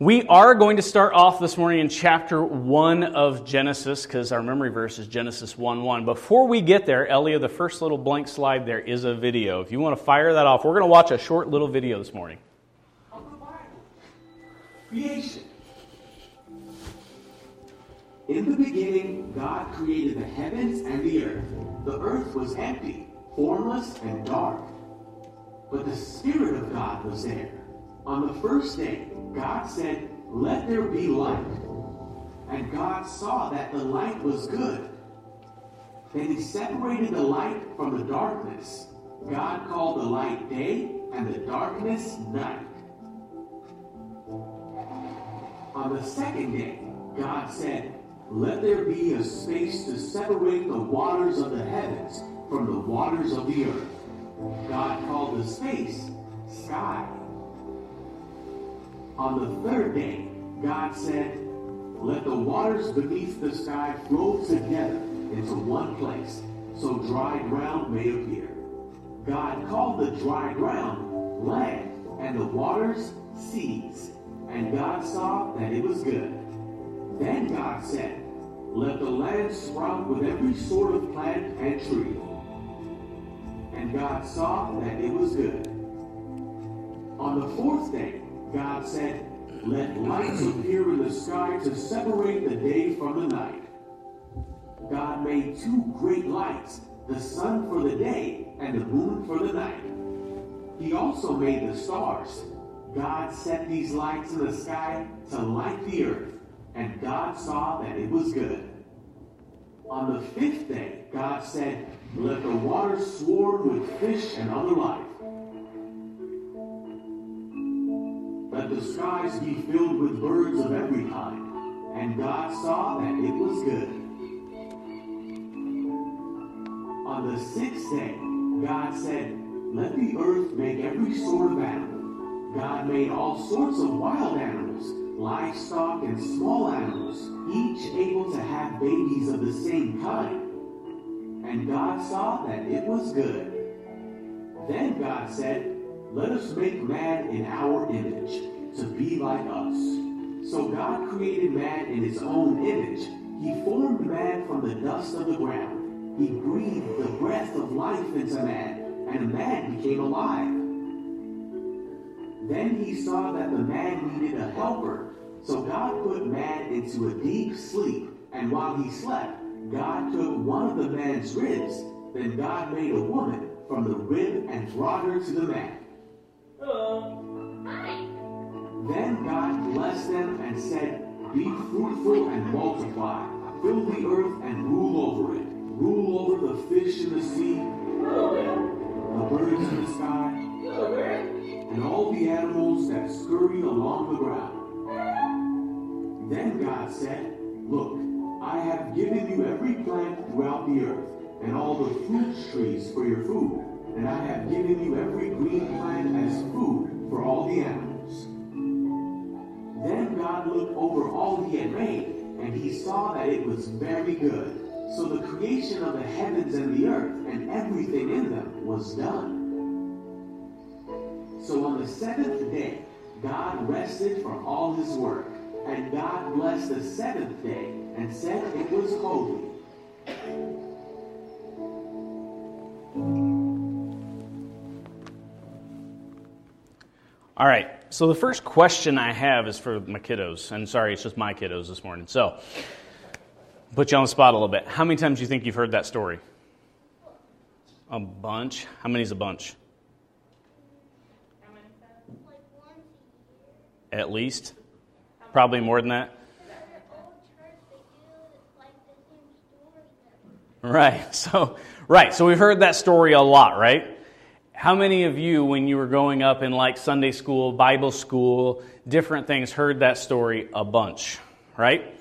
We are going to start off this morning in chapter 1 of Genesis because our memory verse is Genesis 1 1. Before we get there, Ellie, the first little blank slide there is a video. If you want to fire that off, we're going to watch a short little video this morning. Creation. In the beginning, God created the heavens and the earth. The earth was empty, formless, and dark. But the Spirit of God was there. On the first day, God said, Let there be light. And God saw that the light was good. Then he separated the light from the darkness. God called the light day and the darkness night. On the second day, God said, Let there be a space to separate the waters of the heavens from the waters of the earth. God called the space sky. On the third day, God said, Let the waters beneath the sky flow together into one place, so dry ground may appear. God called the dry ground land, and the waters seas. And God saw that it was good. Then God said, Let the land sprout with every sort of plant and tree. And God saw that it was good. On the fourth day, God said, Let lights appear in the sky to separate the day from the night. God made two great lights, the sun for the day and the moon for the night. He also made the stars. God set these lights in the sky to light the earth, and God saw that it was good. On the fifth day, God said, Let the waters swarm with fish and other life. Skies be filled with birds of every kind. And God saw that it was good. On the sixth day, God said, Let the earth make every sort of animal. God made all sorts of wild animals, livestock, and small animals, each able to have babies of the same kind. And God saw that it was good. Then God said, Let us make man in our image, to be like us. So God created man in his own image. He formed man from the dust of the ground. He breathed the breath of life into man, and man became alive. Then he saw that the man needed a helper. So God put man into a deep sleep, and while he slept, God took one of the man's ribs. Then God made a woman from the rib and brought her to the man. Um, Then God blessed them and said, Be fruitful and multiply, fill the earth and rule over it. Rule over the fish in the sea, the birds in the sky, and all the animals that scurry along the ground. Then God said, Look, I have given you every plant throughout the earth, and all the fruit trees for your food, and I have given you every green plant as food for all the animals. Then God looked over all he had made, and he saw that it was very good. So the creation of the heavens and the earth and everything in them was done. So on the seventh day, God rested from all his work, and God blessed the seventh day and said it was holy. All right. So the first question I have is for my kiddos, and sorry, it's just my kiddos this morning. So, put you on the spot a little bit. How many times do you think you've heard that story? A bunch. How many is a bunch? At least. Probably more than that. Right. So, right. So we've heard that story a lot, right? How many of you, when you were growing up in like Sunday school, Bible school, different things, heard that story a bunch, right?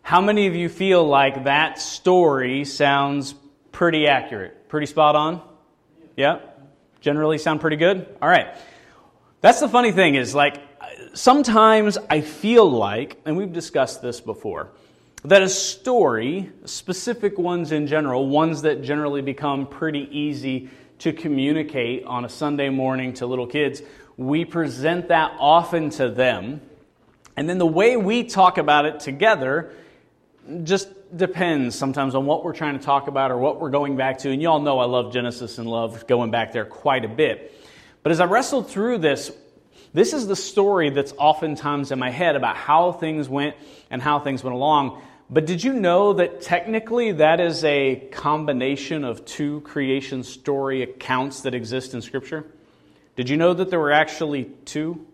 How many of you feel like that story sounds pretty accurate, pretty spot on? Yeah? Generally sound pretty good? All right. That's the funny thing is like sometimes I feel like, and we've discussed this before, that a story, specific ones in general, ones that generally become pretty easy to communicate on a Sunday morning to little kids, we present that often to them And then the way we talk about it together just depends sometimes on what we're trying to talk about or what we're going back to. And y'all know I love Genesis and love going back there quite a bit. But as I wrestled through this, this is the story that's oftentimes in my head about how things went and how things went along. But did you know that technically that is a combination of two creation story accounts that exist in Scripture? Did you know that there were actually two?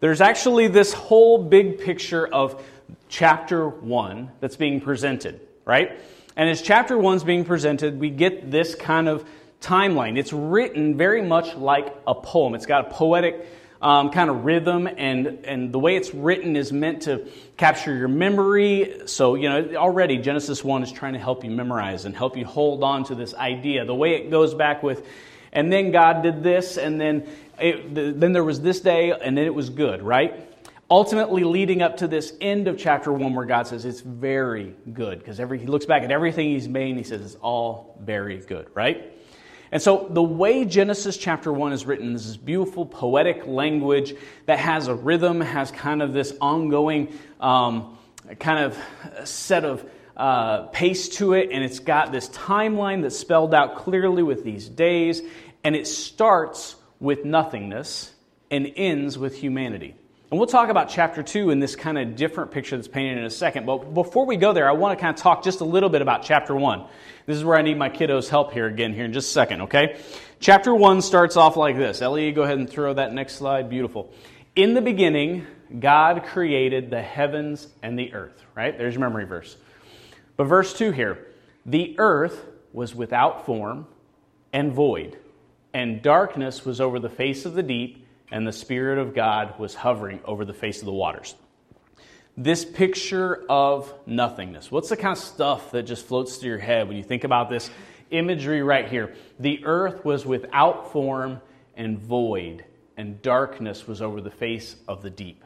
There's actually this whole big picture of chapter 1 that's being presented, right? And as chapter 1's being presented, we get this kind of timeline. It's written very much like a poem. It's got a poetic um, kind of rhythm, and, and the way it's written is meant to capture your memory. So, you know, already Genesis 1 is trying to help you memorize and help you hold on to this idea. The way it goes back with, and then God did this, and then, it, then there was this day, and then it was good, right? ultimately leading up to this end of chapter 1 where God says it's very good because he looks back at everything he's made and he says it's all very good, right? And so the way Genesis chapter 1 is written is this beautiful poetic language that has a rhythm, has kind of this ongoing um, kind of set of uh, pace to it, and it's got this timeline that's spelled out clearly with these days, and it starts with nothingness and ends with humanity. And we'll talk about chapter 2 in this kind of different picture that's painted in a second. But before we go there, I want to kind of talk just a little bit about chapter 1. This is where I need my kiddos' help here again, here in just a second, okay? Chapter 1 starts off like this. Ellie, go ahead and throw that next slide. Beautiful. In the beginning, God created the heavens and the earth, right? There's your memory verse. But verse 2 here the earth was without form and void, and darkness was over the face of the deep and the Spirit of God was hovering over the face of the waters. This picture of nothingness. What's the kind of stuff that just floats through your head when you think about this imagery right here? The earth was without form and void, and darkness was over the face of the deep.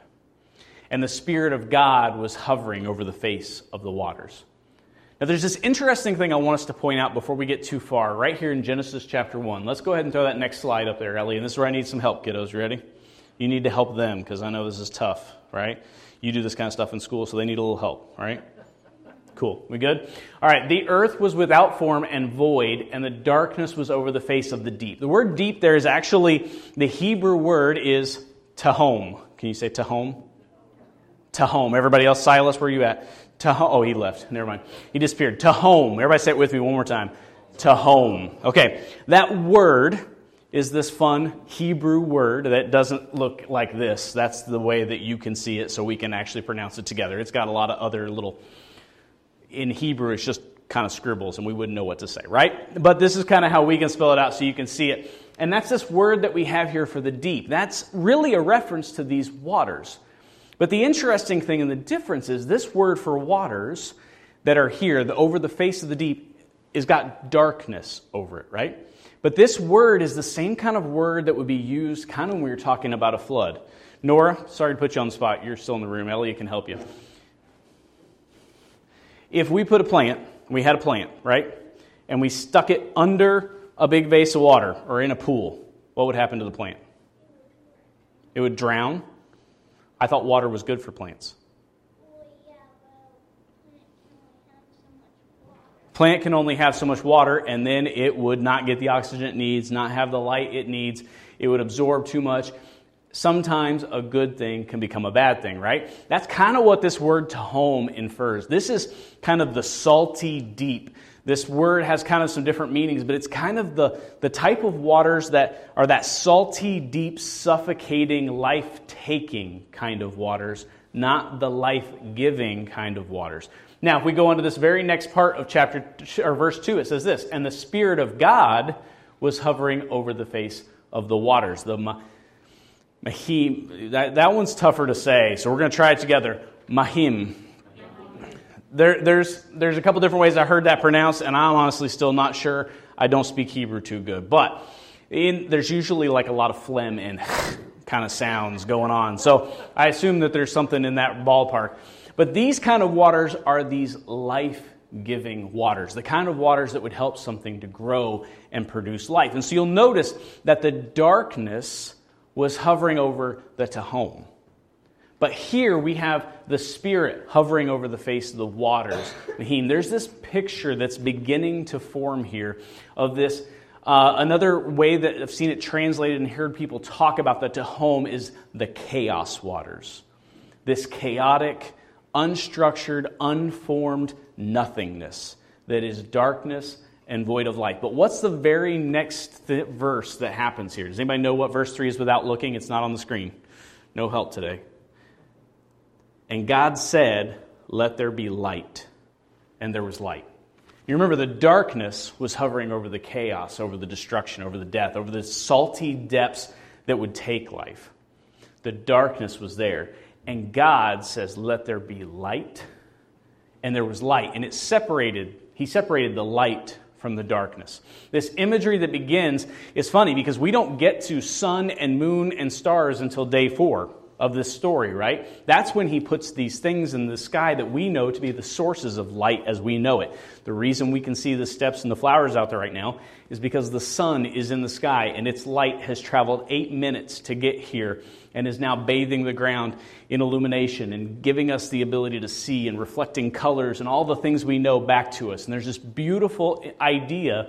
And the Spirit of God was hovering over the face of the waters. Now, there's this interesting thing I want us to point out before we get too far, right here in Genesis chapter 1. Let's go ahead and throw that next slide up there, Ellie. And this is where I need some help, kiddos. Ready? You need to help them because I know this is tough, right? You do this kind of stuff in school, so they need a little help, right? Cool. We good? All right. The earth was without form and void, and the darkness was over the face of the deep. The word deep there is actually, the Hebrew word is tahom. Can you say tahom? Tahom. Everybody else, Silas, where are you at? To oh, he left. Never mind. He disappeared. Tehom. Everybody say it with me one more time. Tehom. Okay. That word is this fun Hebrew word that doesn't look like this. That's the way that you can see it so we can actually pronounce it together. It's got a lot of other little, in Hebrew, it's just kind of scribbles and we wouldn't know what to say, right? But this is kind of how we can spell it out so you can see it. And that's this word that we have here for the deep. That's really a reference to these waters. But the interesting thing and the difference is this word for waters that are here, the over the face of the deep, is got darkness over it, right? But this word is the same kind of word that would be used kind of when we were talking about a flood. Nora, sorry to put you on the spot. You're still in the room. Ellie can help you. If we put a plant, we had a plant, right? And we stuck it under a big vase of water or in a pool, what would happen to the plant? It would drown I thought water was good for plants. Plant can only have so much water, and then it would not get the oxygen it needs, not have the light it needs. It would absorb too much. Sometimes a good thing can become a bad thing, right? That's kind of what this word tehom infers. This is kind of the salty deep this word has kind of some different meanings, but it's kind of the, the type of waters that are that salty, deep, suffocating, life taking kind of waters, not the life giving kind of waters. Now, if we go into this very next part of chapter or verse 2, it says this And the Spirit of God was hovering over the face of the waters. The Mahim, that, that one's tougher to say, so we're going to try it together. Mahim there, there's, there's a couple different ways I heard that pronounced, and I'm honestly still not sure. I don't speak Hebrew too good. But in, there's usually like a lot of phlegm and kind of sounds going on. So I assume that there's something in that ballpark. But these kind of waters are these life giving waters, the kind of waters that would help something to grow and produce life. And so you'll notice that the darkness was hovering over the Tehom. But here we have the Spirit hovering over the face of the waters. There's this picture that's beginning to form here of this. Uh, another way that I've seen it translated and heard people talk about that tehom is the chaos waters. This chaotic, unstructured, unformed nothingness that is darkness and void of light. But what's the very next th- verse that happens here? Does anybody know what verse 3 is without looking? It's not on the screen. No help today. And God said, Let there be light. And there was light. You remember the darkness was hovering over the chaos, over the destruction, over the death, over the salty depths that would take life. The darkness was there. And God says, Let there be light. And there was light. And it separated, He separated the light from the darkness. This imagery that begins is funny because we don't get to sun and moon and stars until day four of this story, right? That's when he puts these things in the sky that we know to be the sources of light as we know it. The reason we can see the steps and the flowers out there right now is because the sun is in the sky and its light has traveled eight minutes to get here and is now bathing the ground in illumination and giving us the ability to see and reflecting colors and all the things we know back to us. And there's this beautiful idea,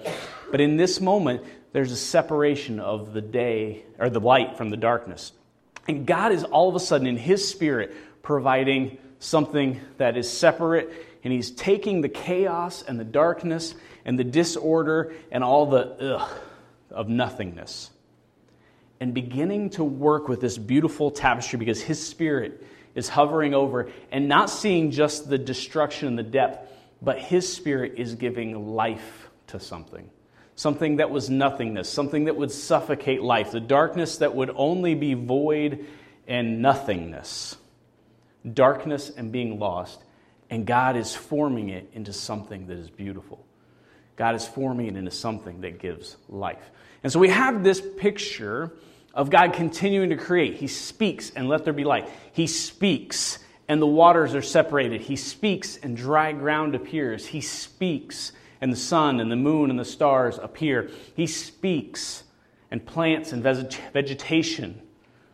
but in this moment, there's a separation of the day or the light from the darkness. And God is all of a sudden in His Spirit providing something that is separate, and He's taking the chaos and the darkness and the disorder and all the ugh of nothingness and beginning to work with this beautiful tapestry because His Spirit is hovering over and not seeing just the destruction and the depth, but His Spirit is giving life to something something that was nothingness, something that would suffocate life, the darkness that would only be void and nothingness, darkness and being lost. And God is forming it into something that is beautiful. God is forming it into something that gives life. And so we have this picture of God continuing to create. He speaks and let there be light. He speaks and the waters are separated. He speaks and dry ground appears. He speaks and the sun and the moon and the stars appear. He speaks, and plants and vegetation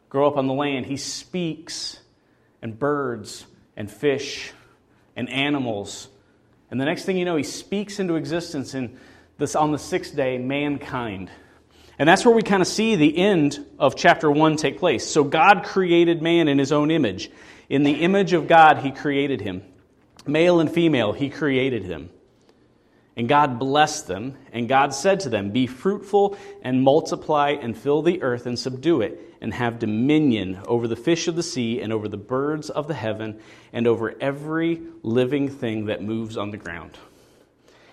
grow up on the land. He speaks, and birds and fish and animals. And the next thing you know, he speaks into existence in this, on the sixth day, mankind. And that's where we kind of see the end of chapter 1 take place. So God created man in his own image. In the image of God, he created him. Male and female, he created him. And God blessed them, and God said to them, Be fruitful and multiply and fill the earth and subdue it, and have dominion over the fish of the sea, and over the birds of the heaven, and over every living thing that moves on the ground.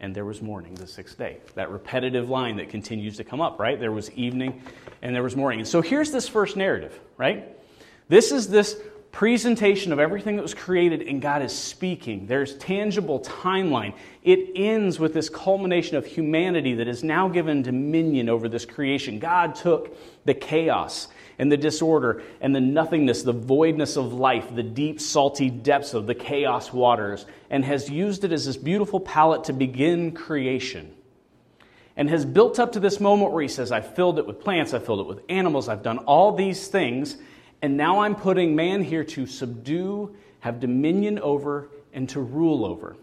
and there was morning the sixth day. That repetitive line that continues to come up, right? There was evening, and there was morning. And so here's this first narrative, right? This is this presentation of everything that was created and God is speaking. There's tangible timeline. It ends with this culmination of humanity that is now given dominion over this creation. God took the chaos and the disorder and the nothingness, the voidness of life, the deep, salty depths of the chaos waters, and has used it as this beautiful palette to begin creation. And has built up to this moment where he says, I filled it with plants, I filled it with animals, I've done all these things. And now I'm putting man here to subdue, have dominion over, and to rule over.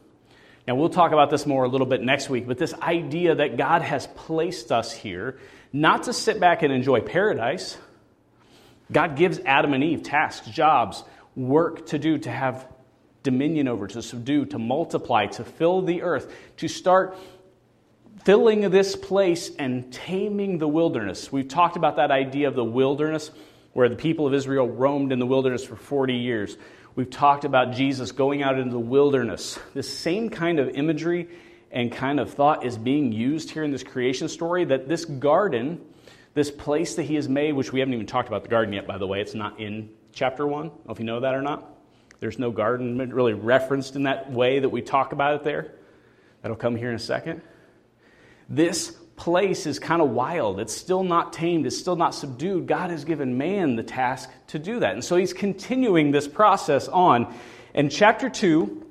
Now, we'll talk about this more a little bit next week, but this idea that God has placed us here not to sit back and enjoy paradise. God gives Adam and Eve tasks, jobs, work to do, to have dominion over, to subdue, to multiply, to fill the earth, to start filling this place and taming the wilderness. We've talked about that idea of the wilderness where the people of Israel roamed in the wilderness for 40 years. We've talked about Jesus going out into the wilderness. This same kind of imagery and kind of thought is being used here in this creation story that this garden, this place that he has made, which we haven't even talked about the garden yet, by the way, it's not in chapter 1. I don't know if you know that or not. There's no garden really referenced in that way that we talk about it there. That'll come here in a second. This place is kind of wild. It's still not tamed, it's still not subdued. God has given man the task to do that. And so he's continuing this process on. And chapter 2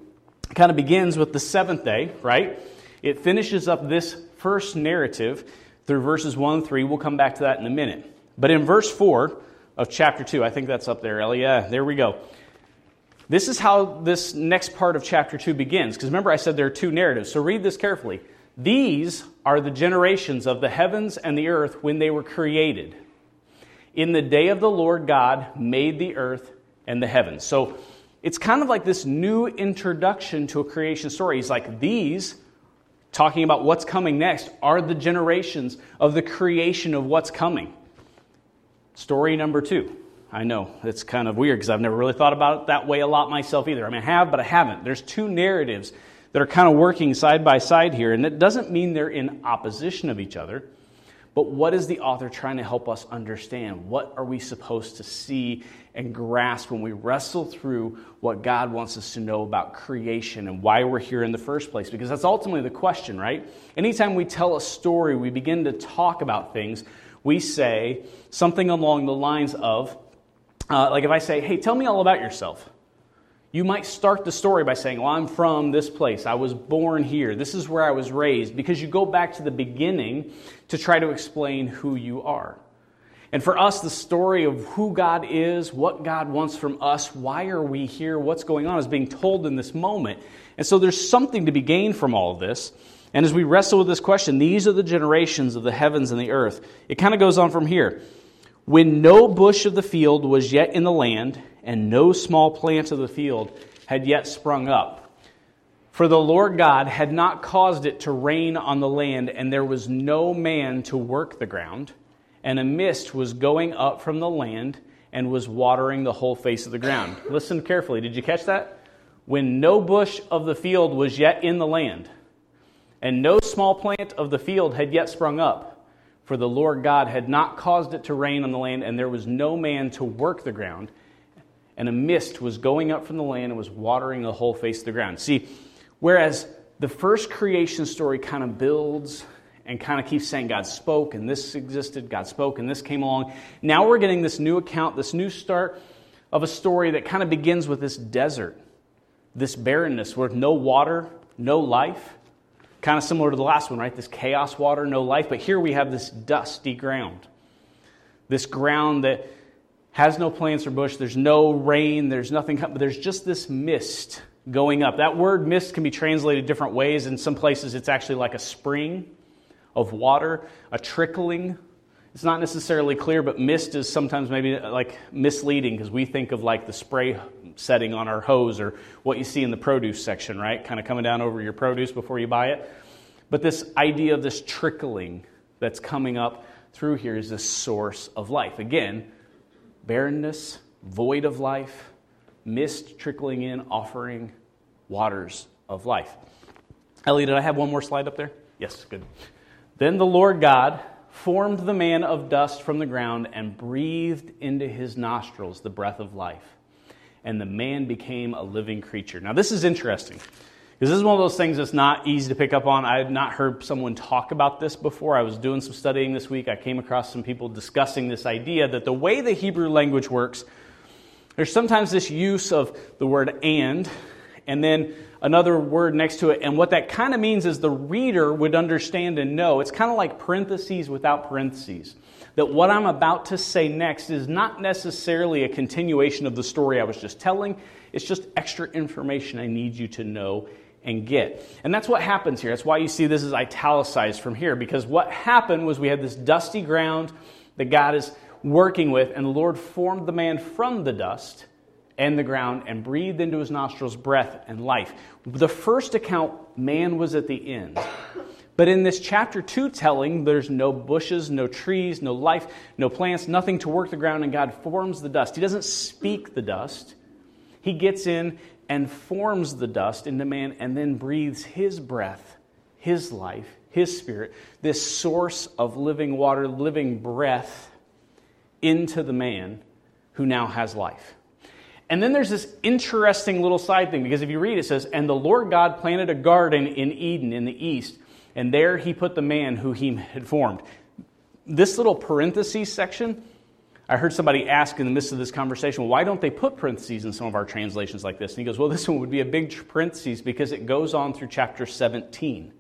kind of begins with the seventh day, right? It finishes up this first narrative through verses 1 and 3. We'll come back to that in a minute. But in verse 4 of chapter 2, I think that's up there, Ellie. Yeah, there we go. This is how this next part of chapter 2 begins. Because remember, I said there are two narratives. So read this carefully. These are the generations of the heavens and the earth when they were created. In the day of the Lord God made the earth and the heavens. So it's kind of like this new introduction to a creation story. He's like, These, talking about what's coming next, are the generations of the creation of what's coming. Story number two. I know it's kind of weird because I've never really thought about it that way a lot myself either. I mean, I have, but I haven't. There's two narratives that are kind of working side by side here, and it doesn't mean they're in opposition of each other. But what is the author trying to help us understand? What are we supposed to see and grasp when we wrestle through what God wants us to know about creation and why we're here in the first place? Because that's ultimately the question, right? Anytime we tell a story, we begin to talk about things, we say something along the lines of, uh, like if I say, hey, tell me all about yourself. You might start the story by saying, Well, I'm from this place. I was born here. This is where I was raised. Because you go back to the beginning to try to explain who you are. And for us, the story of who God is, what God wants from us, why are we here, what's going on, is being told in this moment. And so there's something to be gained from all of this. And as we wrestle with this question, these are the generations of the heavens and the earth. It kind of goes on from here. When no bush of the field was yet in the land, and no small plant of the field had yet sprung up. For the Lord God had not caused it to rain on the land, and there was no man to work the ground. And a mist was going up from the land and was watering the whole face of the ground. Listen carefully. Did you catch that? When no bush of the field was yet in the land, and no small plant of the field had yet sprung up, for the Lord God had not caused it to rain on the land, and there was no man to work the ground and a mist was going up from the land and was watering the whole face of the ground. See, whereas the first creation story kind of builds and kind of keeps saying God spoke and this existed, God spoke and this came along. Now we're getting this new account, this new start of a story that kind of begins with this desert, this barrenness with no water, no life. Kind of similar to the last one, right? This chaos water, no life. But here we have this dusty ground. This ground that has no plants or bush, there's no rain, there's nothing, but there's just this mist going up. That word mist can be translated different ways. In some places, it's actually like a spring of water, a trickling. It's not necessarily clear, but mist is sometimes maybe like misleading because we think of like the spray setting on our hose or what you see in the produce section, right? Kind of coming down over your produce before you buy it. But this idea of this trickling that's coming up through here is this source of life. Again, barrenness, void of life, mist trickling in, offering waters of life. Ellie, did I have one more slide up there? Yes, good. Then the Lord God formed the man of dust from the ground and breathed into his nostrils the breath of life. And the man became a living creature. Now, this is interesting because this is one of those things that's not easy to pick up on. I had not heard someone talk about this before. I was doing some studying this week. I came across some people discussing this idea that the way the Hebrew language works, there's sometimes this use of the word and, and then another word next to it. And what that kind of means is the reader would understand and know. It's kind of like parentheses without parentheses. That what I'm about to say next is not necessarily a continuation of the story I was just telling. It's just extra information I need you to know and get. And that's what happens here. That's why you see this is italicized from here, because what happened was we had this dusty ground that God is working with, and the Lord formed the man from the dust and the ground and breathed into his nostrils breath and life. The first account, man was at the end. But in this chapter 2 telling, there's no bushes, no trees, no life, no plants, nothing to work the ground, and God forms the dust. He doesn't speak the dust. He gets in and forms the dust into man and then breathes his breath, his life, his spirit, this source of living water, living breath into the man who now has life. And then there's this interesting little side thing because if you read it, it says, And the Lord God planted a garden in Eden in the east, and there he put the man who he had formed. This little parentheses section, I heard somebody ask in the midst of this conversation, why don't they put parentheses in some of our translations like this? And he goes, well, this one would be a big parentheses because it goes on through chapter 17.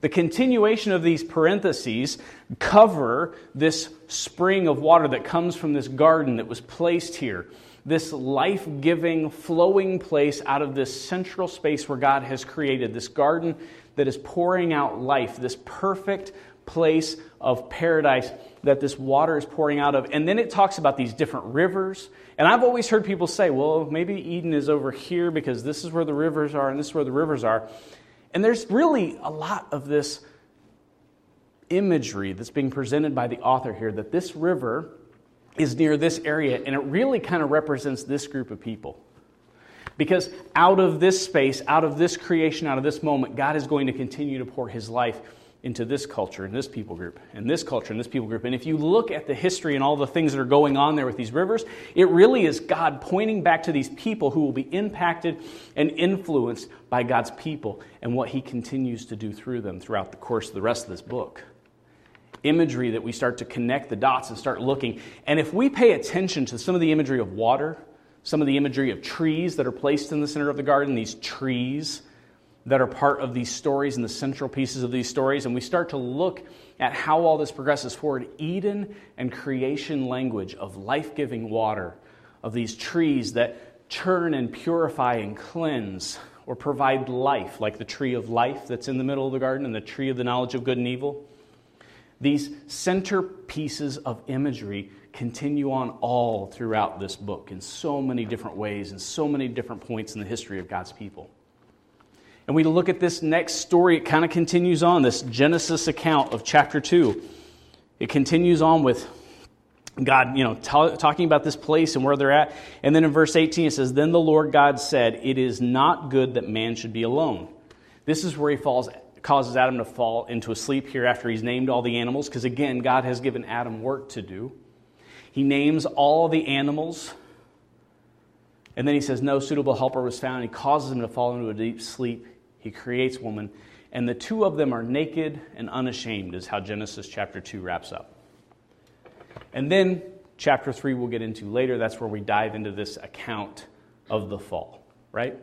The continuation of these parentheses cover this spring of water that comes from this garden that was placed here. This life giving, flowing place out of this central space where God has created, this garden that is pouring out life, this perfect place of paradise that this water is pouring out of. And then it talks about these different rivers. And I've always heard people say, well, maybe Eden is over here because this is where the rivers are and this is where the rivers are. And there's really a lot of this imagery that's being presented by the author here that this river is near this area, and it really kind of represents this group of people. Because out of this space, out of this creation, out of this moment, God is going to continue to pour his life into this culture and this people group and this culture and this people group. And if you look at the history and all the things that are going on there with these rivers, it really is God pointing back to these people who will be impacted and influenced by God's people and what he continues to do through them throughout the course of the rest of this book. Imagery that we start to connect the dots and start looking. And if we pay attention to some of the imagery of water, some of the imagery of trees that are placed in the center of the garden, these trees that are part of these stories and the central pieces of these stories, and we start to look at how all this progresses forward, Eden and creation language of life giving water, of these trees that churn and purify and cleanse or provide life, like the tree of life that's in the middle of the garden and the tree of the knowledge of good and evil. These center pieces of imagery continue on all throughout this book in so many different ways and so many different points in the history of God's people. And we look at this next story, it kind of continues on, this Genesis account of chapter 2. It continues on with God, you know, t- talking about this place and where they're at. And then in verse 18 it says, Then the Lord God said, It is not good that man should be alone. This is where he falls, causes Adam to fall into a sleep here after he's named all the animals, because again, God has given Adam work to do. He names all the animals and then he says, No suitable helper was found. He causes him to fall into a deep sleep. He creates woman, and the two of them are naked and unashamed, is how Genesis chapter 2 wraps up. And then chapter 3 we'll get into later. That's where we dive into this account of the fall, right?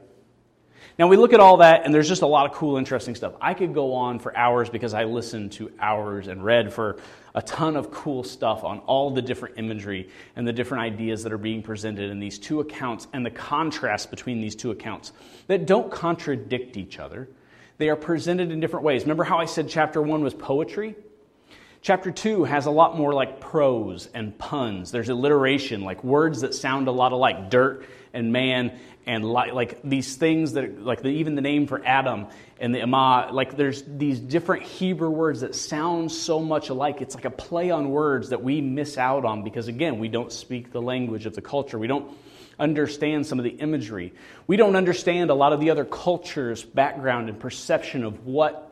Now we look at all that, and there's just a lot of cool, interesting stuff. I could go on for hours because I listened to hours and read for a ton of cool stuff on all the different imagery and the different ideas that are being presented in these two accounts and the contrast between these two accounts that don't contradict each other. They are presented in different ways. Remember how I said chapter one was poetry? Chapter 2 has a lot more like prose and puns. There's alliteration, like words that sound a lot alike dirt and man, and like, like these things that, like the, even the name for Adam and adamah, like there's these different Hebrew words that sound so much alike. It's like a play on words that we miss out on because, again, we don't speak the language of the culture. We don't understand some of the imagery. We don't understand a lot of the other cultures' background and perception of what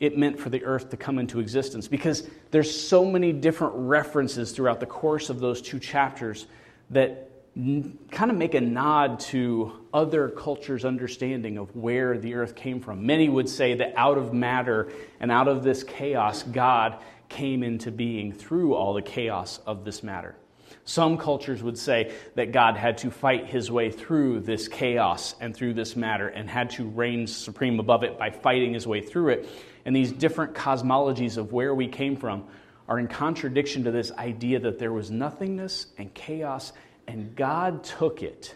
it meant for the earth to come into existence because there's so many different references throughout the course of those two chapters that kind of make a nod to other cultures' understanding of where the earth came from. Many would say that out of matter and out of this chaos, God came into being through all the chaos of this matter. Some cultures would say that God had to fight his way through this chaos and through this matter and had to reign supreme above it by fighting his way through it. And these different cosmologies of where we came from are in contradiction to this idea that there was nothingness and chaos, and God took it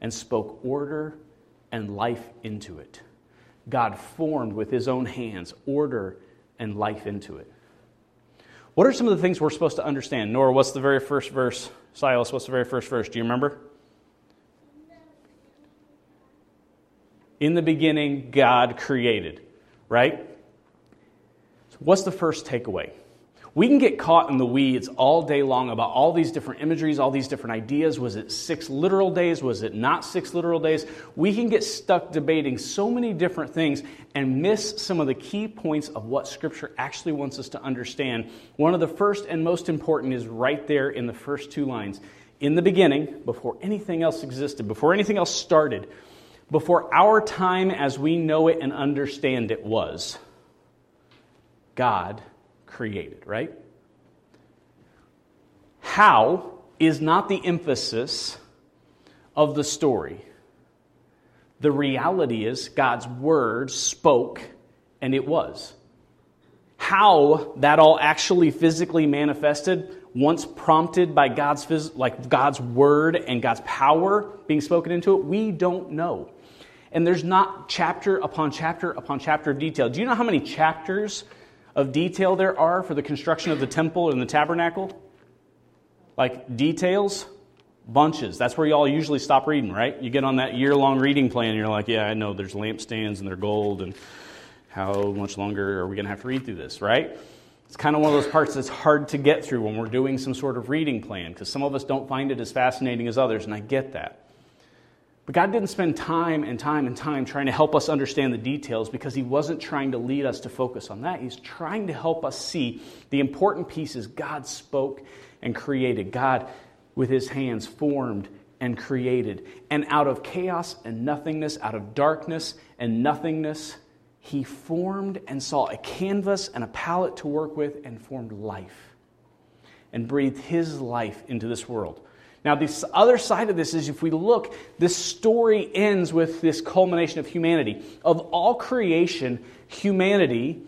and spoke order and life into it. God formed with his own hands order and life into it. What are some of the things we're supposed to understand? Nora, what's the very first verse? Silas, what's the very first verse? Do you remember? In the beginning, God created, right? So what's the first takeaway? We can get caught in the weeds all day long about all these different imageries, all these different ideas. Was it six literal days? Was it not six literal days? We can get stuck debating so many different things and miss some of the key points of what Scripture actually wants us to understand. One of the first and most important is right there in the first two lines in the beginning, before anything else existed, before anything else started, before our time as we know it and understand it was, God created, right? How is not the emphasis of the story. The reality is God's word spoke and it was. How that all actually physically manifested once prompted by God's phys- like God's word and God's power being spoken into it, we don't know. And there's not chapter upon chapter upon chapter of detail. Do you know how many chapters of detail there are for the construction of the temple and the tabernacle? Like details? Bunches. That's where y'all usually stop reading, right? You get on that year long reading plan, and you're like, yeah, I know there's lampstands and they're gold, and how much longer are we going to have to read through this, right? It's kind of one of those parts that's hard to get through when we're doing some sort of reading plan because some of us don't find it as fascinating as others, and I get that. But God didn't spend time and time and time trying to help us understand the details because He wasn't trying to lead us to focus on that. He's trying to help us see the important pieces God spoke and created. God, with His hands, formed and created. And out of chaos and nothingness, out of darkness and nothingness, he formed and saw a canvas and a palette to work with and formed life and breathed his life into this world. Now, the other side of this is if we look, this story ends with this culmination of humanity. Of all creation, humanity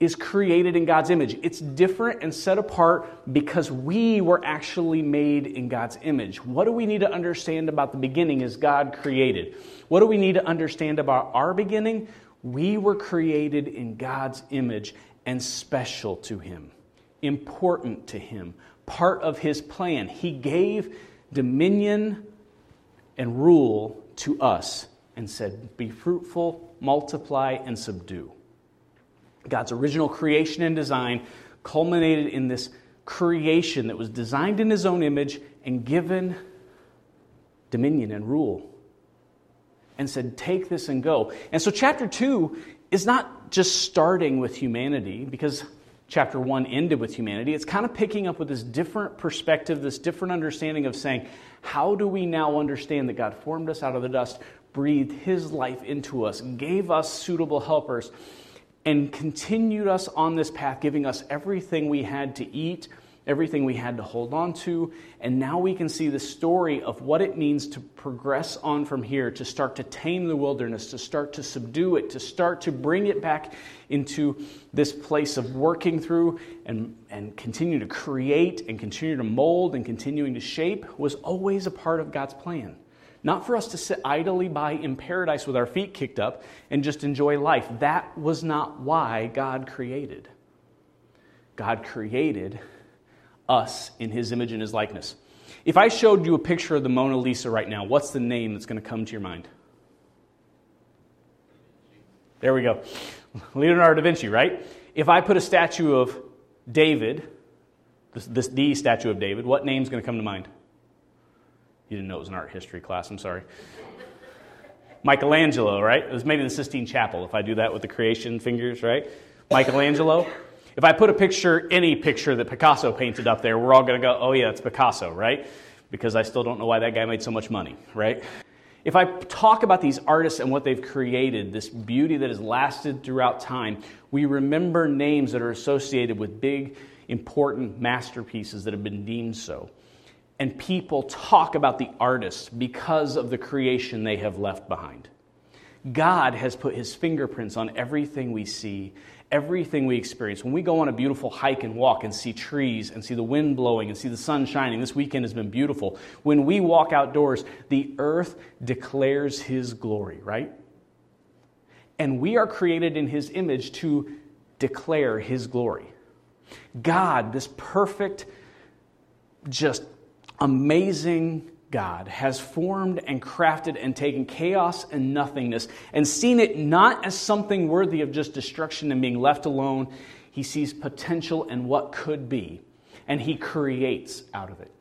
is created in God's image. It's different and set apart because we were actually made in God's image. What do we need to understand about the beginning as God created? What do we need to understand about our beginning? We were created in God's image and special to Him, important to Him, part of His plan. He gave dominion and rule to us and said, Be fruitful, multiply, and subdue. God's original creation and design culminated in this creation that was designed in His own image and given dominion and rule and said, Take this and go. And so, chapter two is not just starting with humanity, because chapter one ended with humanity. It's kind of picking up with this different perspective, this different understanding of saying, How do we now understand that God formed us out of the dust, breathed his life into us, gave us suitable helpers, and continued us on this path, giving us everything we had to eat? Everything we had to hold on to. And now we can see the story of what it means to progress on from here, to start to tame the wilderness, to start to subdue it, to start to bring it back into this place of working through and, and continue to create and continue to mold and continuing to shape was always a part of God's plan. Not for us to sit idly by in paradise with our feet kicked up and just enjoy life. That was not why God created. God created us in his image and his likeness. If I showed you a picture of the Mona Lisa right now, what's the name that's going to come to your mind? There we go. Leonardo da Vinci, right? If I put a statue of David, this, this, the statue of David, what name's going to come to mind? You didn't know it was an art history class, I'm sorry. Michelangelo, right? It was maybe the Sistine Chapel if I do that with the creation fingers, right? Michelangelo. If I put a picture, any picture that Picasso painted up there, we're all going to go, oh, yeah, it's Picasso, right? Because I still don't know why that guy made so much money, right? If I talk about these artists and what they've created, this beauty that has lasted throughout time, we remember names that are associated with big, important masterpieces that have been deemed so. And people talk about the artists because of the creation they have left behind. God has put his fingerprints on everything we see everything we experience. When we go on a beautiful hike and walk and see trees and see the wind blowing and see the sun shining, this weekend has been beautiful. When we walk outdoors, the earth declares His glory, right? And we are created in His image to declare His glory. God, this perfect, just amazing God has formed and crafted and taken chaos and nothingness and seen it not as something worthy of just destruction and being left alone. He sees potential and what could be, and he creates out of it.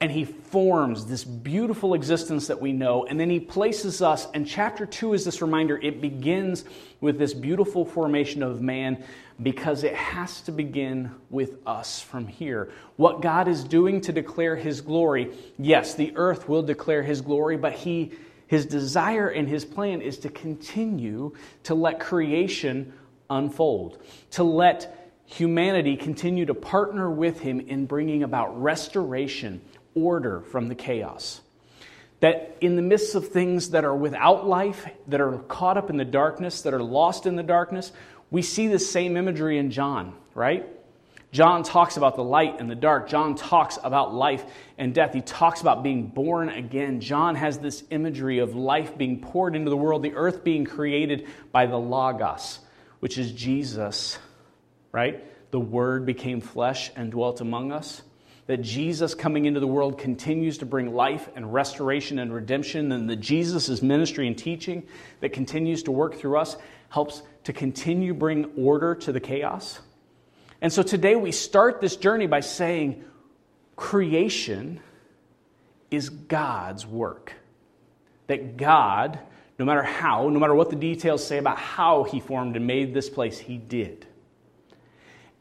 and he forms this beautiful existence that we know and then he places us and chapter 2 is this reminder it begins with this beautiful formation of man because it has to begin with us from here what god is doing to declare his glory yes the earth will declare his glory but he his desire and his plan is to continue to let creation unfold to let humanity continue to partner with him in bringing about restoration order from the chaos. That in the midst of things that are without life, that are caught up in the darkness, that are lost in the darkness, we see the same imagery in John, right? John talks about the light and the dark. John talks about life and death. He talks about being born again. John has this imagery of life being poured into the world, the earth being created by the Logos, which is Jesus, right? The Word became flesh and dwelt among us that Jesus coming into the world continues to bring life and restoration and redemption, and that Jesus' ministry and teaching that continues to work through us helps to continue bring order to the chaos. And so today we start this journey by saying creation is God's work. That God, no matter how, no matter what the details say about how He formed and made this place, He did.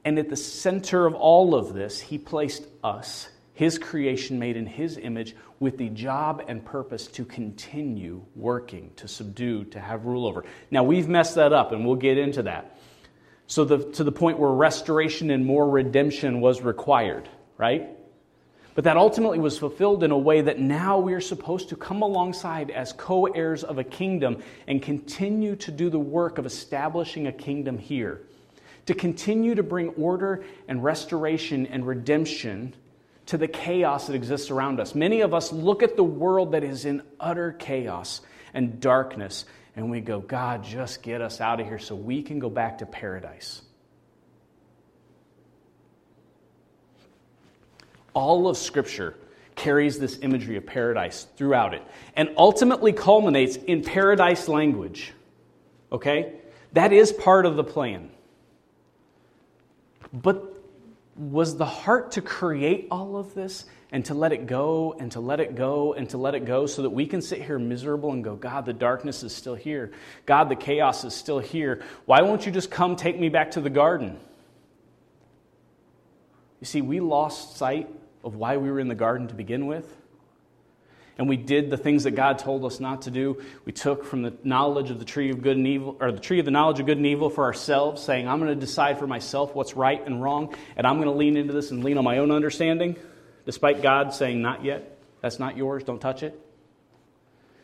And at the center of all of this, he placed us, his creation made in his image, with the job and purpose to continue working, to subdue, to have rule over. Now, we've messed that up, and we'll get into that. So, the, to the point where restoration and more redemption was required, right? But that ultimately was fulfilled in a way that now we are supposed to come alongside as co heirs of a kingdom and continue to do the work of establishing a kingdom here to continue to bring order and restoration and redemption to the chaos that exists around us. Many of us look at the world that is in utter chaos and darkness, and we go, God, just get us out of here so we can go back to paradise. All of Scripture carries this imagery of paradise throughout it and ultimately culminates in paradise language. Okay? That is part of the plan. But was the heart to create all of this and to let it go and to let it go and to let it go so that we can sit here miserable and go, God, the darkness is still here. God, the chaos is still here. Why won't you just come take me back to the garden? You see, we lost sight of why we were in the garden to begin with and we did the things that God told us not to do. We took from the knowledge of the tree of good and evil, or the tree of the knowledge of good and evil for ourselves, saying, I'm going to decide for myself what's right and wrong, and I'm going to lean into this and lean on my own understanding, despite God saying, Not yet. That's not yours. Don't touch it.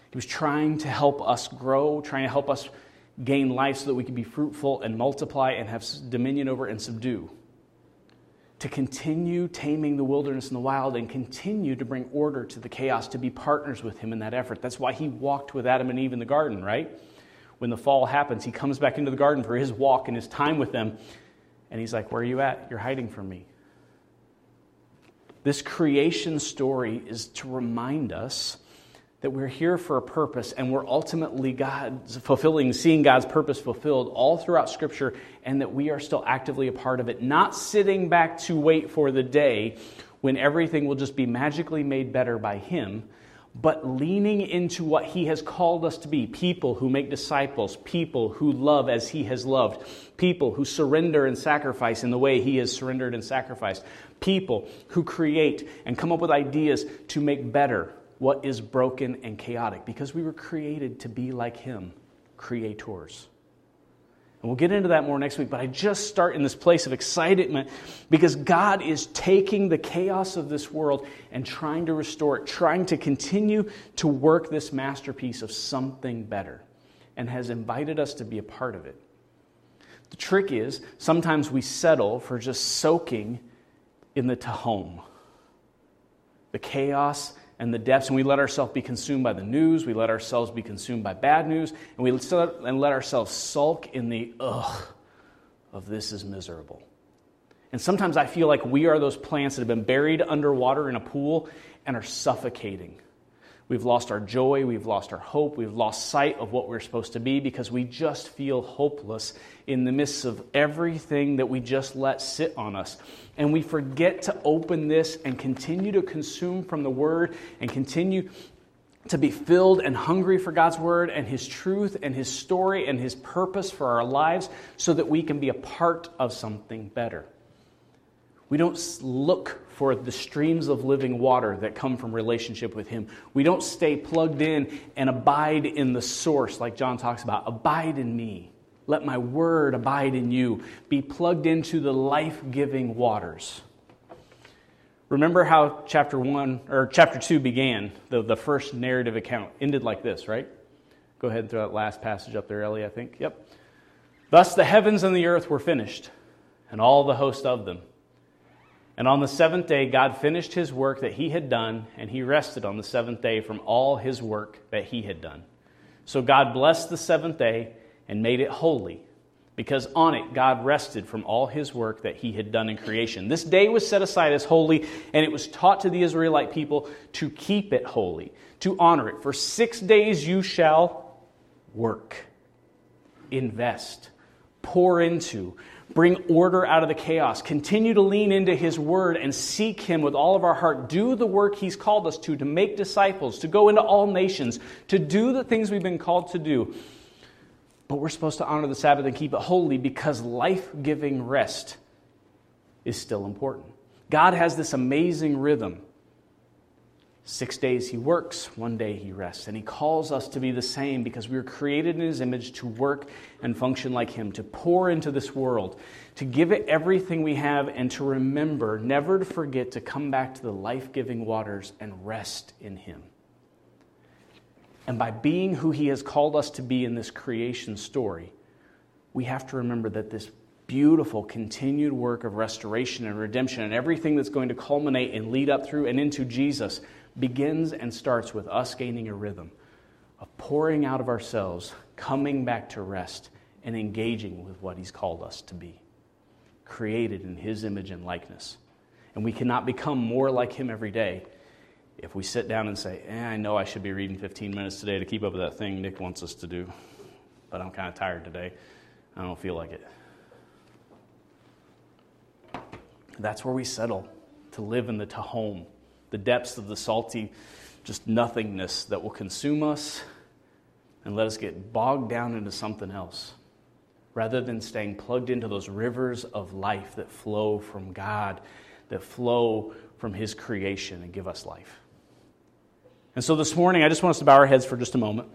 He was trying to help us grow, trying to help us gain life so that we could be fruitful and multiply and have dominion over and subdue to continue taming the wilderness and the wild and continue to bring order to the chaos, to be partners with him in that effort. That's why he walked with Adam and Eve in the garden, right? When the fall happens, he comes back into the garden for his walk and his time with them. And he's like, Where are you at? You're hiding from me. This creation story is to remind us that we're here for a purpose and we're ultimately God's fulfilling, seeing God's purpose fulfilled all throughout Scripture, and that we are still actively a part of it, not sitting back to wait for the day when everything will just be magically made better by Him, but leaning into what He has called us to be people who make disciples, people who love as He has loved, people who surrender and sacrifice in the way He has surrendered and sacrificed, people who create and come up with ideas to make better what is broken and chaotic because we were created to be like Him, creators. And we'll get into that more next week, but I just start in this place of excitement because God is taking the chaos of this world and trying to restore it, trying to continue to work this masterpiece of something better, and has invited us to be a part of it. The trick is sometimes we settle for just soaking in the Tehom, the chaos and the depths, and we let ourselves be consumed by the news, we let ourselves be consumed by bad news, and we let, and let ourselves sulk in the ugh of this is miserable. And sometimes I feel like we are those plants that have been buried underwater in a pool and are suffocating. We've lost our joy, we've lost our hope, we've lost sight of what we're supposed to be because we just feel hopeless in the midst of everything that we just let sit on us. And we forget to open this and continue to consume from the Word and continue to be filled and hungry for God's Word and His truth and His story and His purpose for our lives so that we can be a part of something better. We don't look for the streams of living water that come from relationship with Him. We don't stay plugged in and abide in the source, like John talks about. Abide in me. Let my word abide in you. Be plugged into the life giving waters. Remember how chapter 1 or chapter 2 began? The, the first narrative account ended like this, right? Go ahead and throw that last passage up there, Ellie, I think. Yep. Thus the heavens and the earth were finished, and all the host of them. And on the seventh day, God finished his work that he had done, and he rested on the seventh day from all his work that he had done. So God blessed the seventh day and made it holy, because on it God rested from all his work that he had done in creation. This day was set aside as holy, and it was taught to the Israelite people to keep it holy, to honor it. For six days you shall work, invest, pour into, Bring order out of the chaos. Continue to lean into His Word and seek Him with all of our heart. Do the work He's called us to, to make disciples, to go into all nations, to do the things we've been called to do. But we're supposed to honor the Sabbath and keep it holy because life giving rest is still important. God has this amazing rhythm Six days he works, one day he rests. And he calls us to be the same because we were created in his image to work and function like him, to pour into this world, to give it everything we have, and to remember, never to forget to come back to the life giving waters and rest in him. And by being who he has called us to be in this creation story, we have to remember that this beautiful continued work of restoration and redemption and everything that's going to culminate and lead up through and into Jesus begins and starts with us gaining a rhythm of pouring out of ourselves, coming back to rest, and engaging with what He's called us to be, created in His image and likeness. And we cannot become more like Him every day if we sit down and say, eh, I know I should be reading 15 minutes today to keep up with that thing Nick wants us to do, but I'm kind of tired today. I don't feel like it. That's where we settle to live in the Tehom, the depths of the salty, just nothingness that will consume us and let us get bogged down into something else rather than staying plugged into those rivers of life that flow from God, that flow from His creation and give us life. And so this morning, I just want us to bow our heads for just a moment.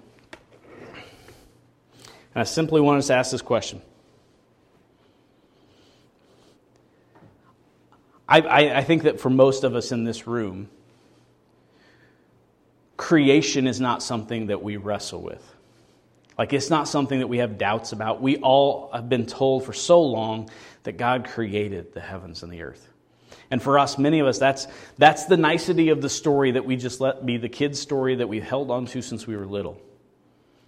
And I simply want us to ask this question I, I, I think that for most of us in this room, creation is not something that we wrestle with. Like, it's not something that we have doubts about. We all have been told for so long that God created the heavens and the earth. And for us, many of us, that's, that's the nicety of the story that we just let be the kid's story that we've held on to since we were little.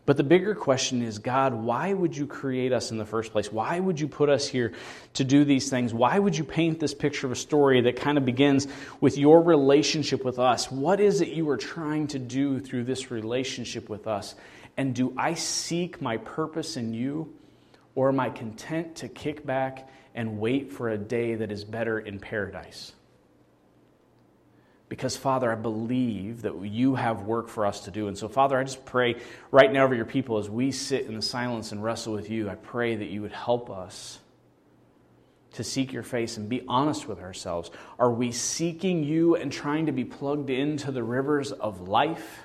But the bigger question is God, why would you create us in the first place? Why would you put us here to do these things? Why would you paint this picture of a story that kind of begins with your relationship with us? What is it you are trying to do through this relationship with us? And do I seek my purpose in you? Or am I content to kick back and wait for a day that is better in paradise? Because, Father, I believe that you have work for us to do. And so, Father, I just pray right now over your people as we sit in the silence and wrestle with you. I pray that you would help us to seek your face and be honest with ourselves. Are we seeking you and trying to be plugged into the rivers of life,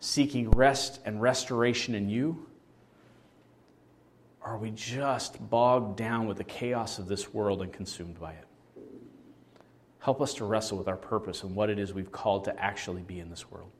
seeking rest and restoration in you? Are we just bogged down with the chaos of this world and consumed by it? Help us to wrestle with our purpose and what it is we've called to actually be in this world.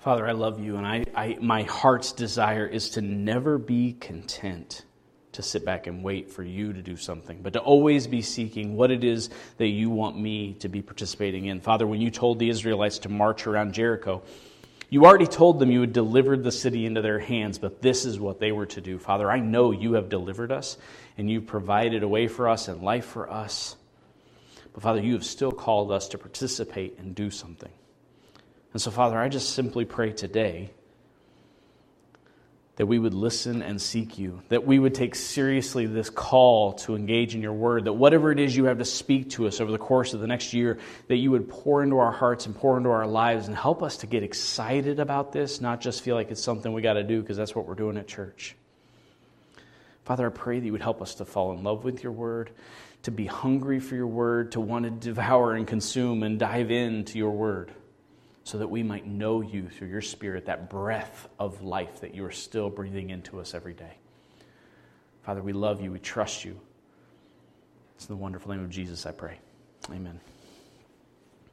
Father, I love you, and I, I, my heart's desire is to never be content to sit back and wait for you to do something, but to always be seeking what it is that you want me to be participating in. Father, when you told the Israelites to march around Jericho, You already told them you had delivered the city into their hands, but this is what they were to do. Father, I know you have delivered us and you've provided a way for us and life for us. But Father, you have still called us to participate and do something. And so, Father, I just simply pray today that we would listen and seek you, that we would take seriously this call to engage in your word, that whatever it is you have to speak to us over the course of the next year, that you would pour into our hearts and pour into our lives and help us to get excited about this, not just feel like it's something we got to do because that's what we're doing at church. Father, I pray that you would help us to fall in love with your word, to be hungry for your word, to want to devour and consume and dive into your word so that we might know you through your Spirit, that breath of life that you are still breathing into us every day. Father, we love you. We trust you. It's in the wonderful name of Jesus I pray. Amen.